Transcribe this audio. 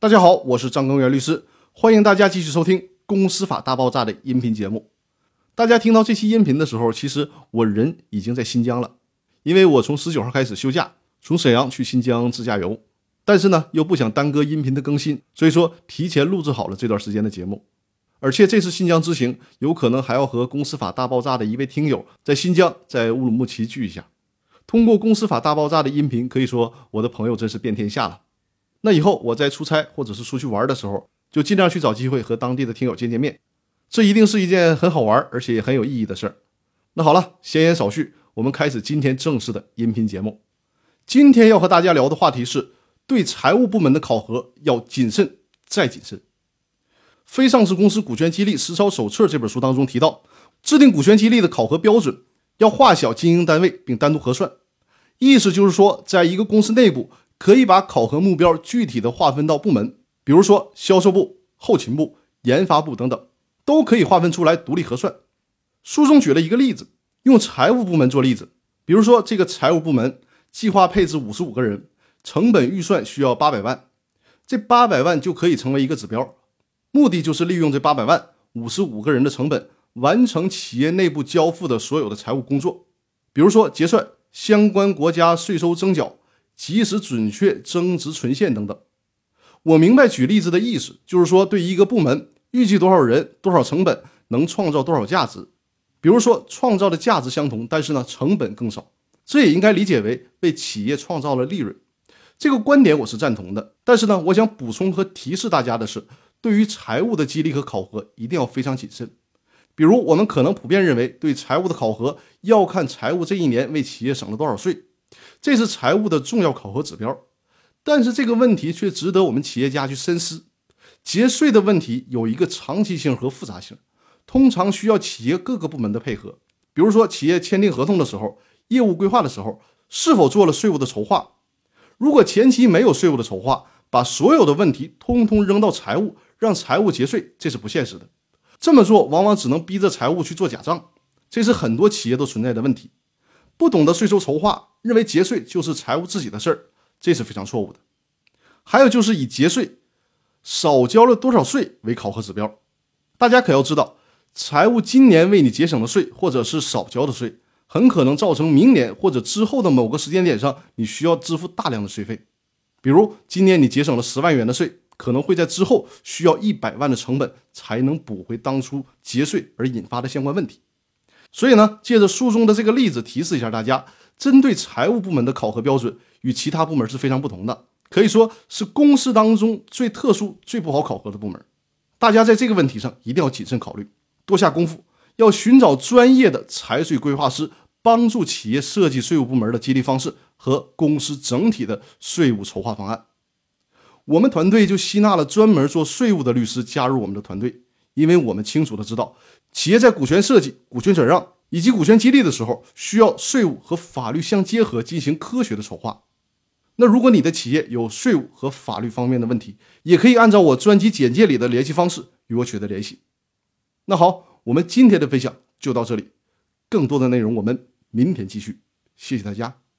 大家好，我是张根源律师，欢迎大家继续收听《公司法大爆炸》的音频节目。大家听到这期音频的时候，其实我人已经在新疆了，因为我从十九号开始休假，从沈阳去新疆自驾游。但是呢，又不想耽搁音频的更新，所以说提前录制好了这段时间的节目。而且这次新疆之行，有可能还要和《公司法大爆炸》的一位听友在新疆，在乌鲁木齐聚一下。通过《公司法大爆炸》的音频，可以说我的朋友真是遍天下了。那以后我在出差或者是出去玩的时候，就尽量去找机会和当地的听友见见面，这一定是一件很好玩而且也很有意义的事儿。那好了，闲言少叙，我们开始今天正式的音频节目。今天要和大家聊的话题是对财务部门的考核要谨慎再谨慎。《非上市公司股权激励实操手册》这本书当中提到，制定股权激励的考核标准要划小经营单位并单独核算，意思就是说，在一个公司内部。可以把考核目标具体的划分到部门，比如说销售部、后勤部、研发部等等，都可以划分出来独立核算。书中举了一个例子，用财务部门做例子，比如说这个财务部门计划配置五十五个人，成本预算需要八百万，这八百万就可以成为一个指标，目的就是利用这八百万五十五个人的成本，完成企业内部交付的所有的财务工作，比如说结算相关国家税收征缴。及时准确增值存现等等，我明白举例子的意思，就是说对一个部门预计多少人、多少成本能创造多少价值。比如说创造的价值相同，但是呢成本更少，这也应该理解为为企业创造了利润。这个观点我是赞同的。但是呢，我想补充和提示大家的是，对于财务的激励和考核一定要非常谨慎。比如我们可能普遍认为，对财务的考核要看财务这一年为企业省了多少税。这是财务的重要考核指标，但是这个问题却值得我们企业家去深思。节税的问题有一个长期性和复杂性，通常需要企业各个部门的配合。比如说，企业签订合同的时候，业务规划的时候，是否做了税务的筹划？如果前期没有税务的筹划，把所有的问题通通扔到财务，让财务节税，这是不现实的。这么做往往只能逼着财务去做假账，这是很多企业都存在的问题。不懂得税收筹划，认为节税就是财务自己的事儿，这是非常错误的。还有就是以节税少交了多少税为考核指标，大家可要知道，财务今年为你节省的税，或者是少交的税，很可能造成明年或者之后的某个时间点上，你需要支付大量的税费。比如今年你节省了十万元的税，可能会在之后需要一百万的成本才能补回当初节税而引发的相关问题。所以呢，借着书中的这个例子提示一下大家，针对财务部门的考核标准与其他部门是非常不同的，可以说是公司当中最特殊、最不好考核的部门。大家在这个问题上一定要谨慎考虑，多下功夫，要寻找专业的财税规划师，帮助企业设计税务部门的激励方式和公司整体的税务筹划方案。我们团队就吸纳了专门做税务的律师加入我们的团队，因为我们清楚的知道。企业在股权设计、股权转让以及股权激励的时候，需要税务和法律相结合，进行科学的筹划。那如果你的企业有税务和法律方面的问题，也可以按照我专辑简介里的联系方式与我取得联系。那好，我们今天的分享就到这里，更多的内容我们明天继续。谢谢大家。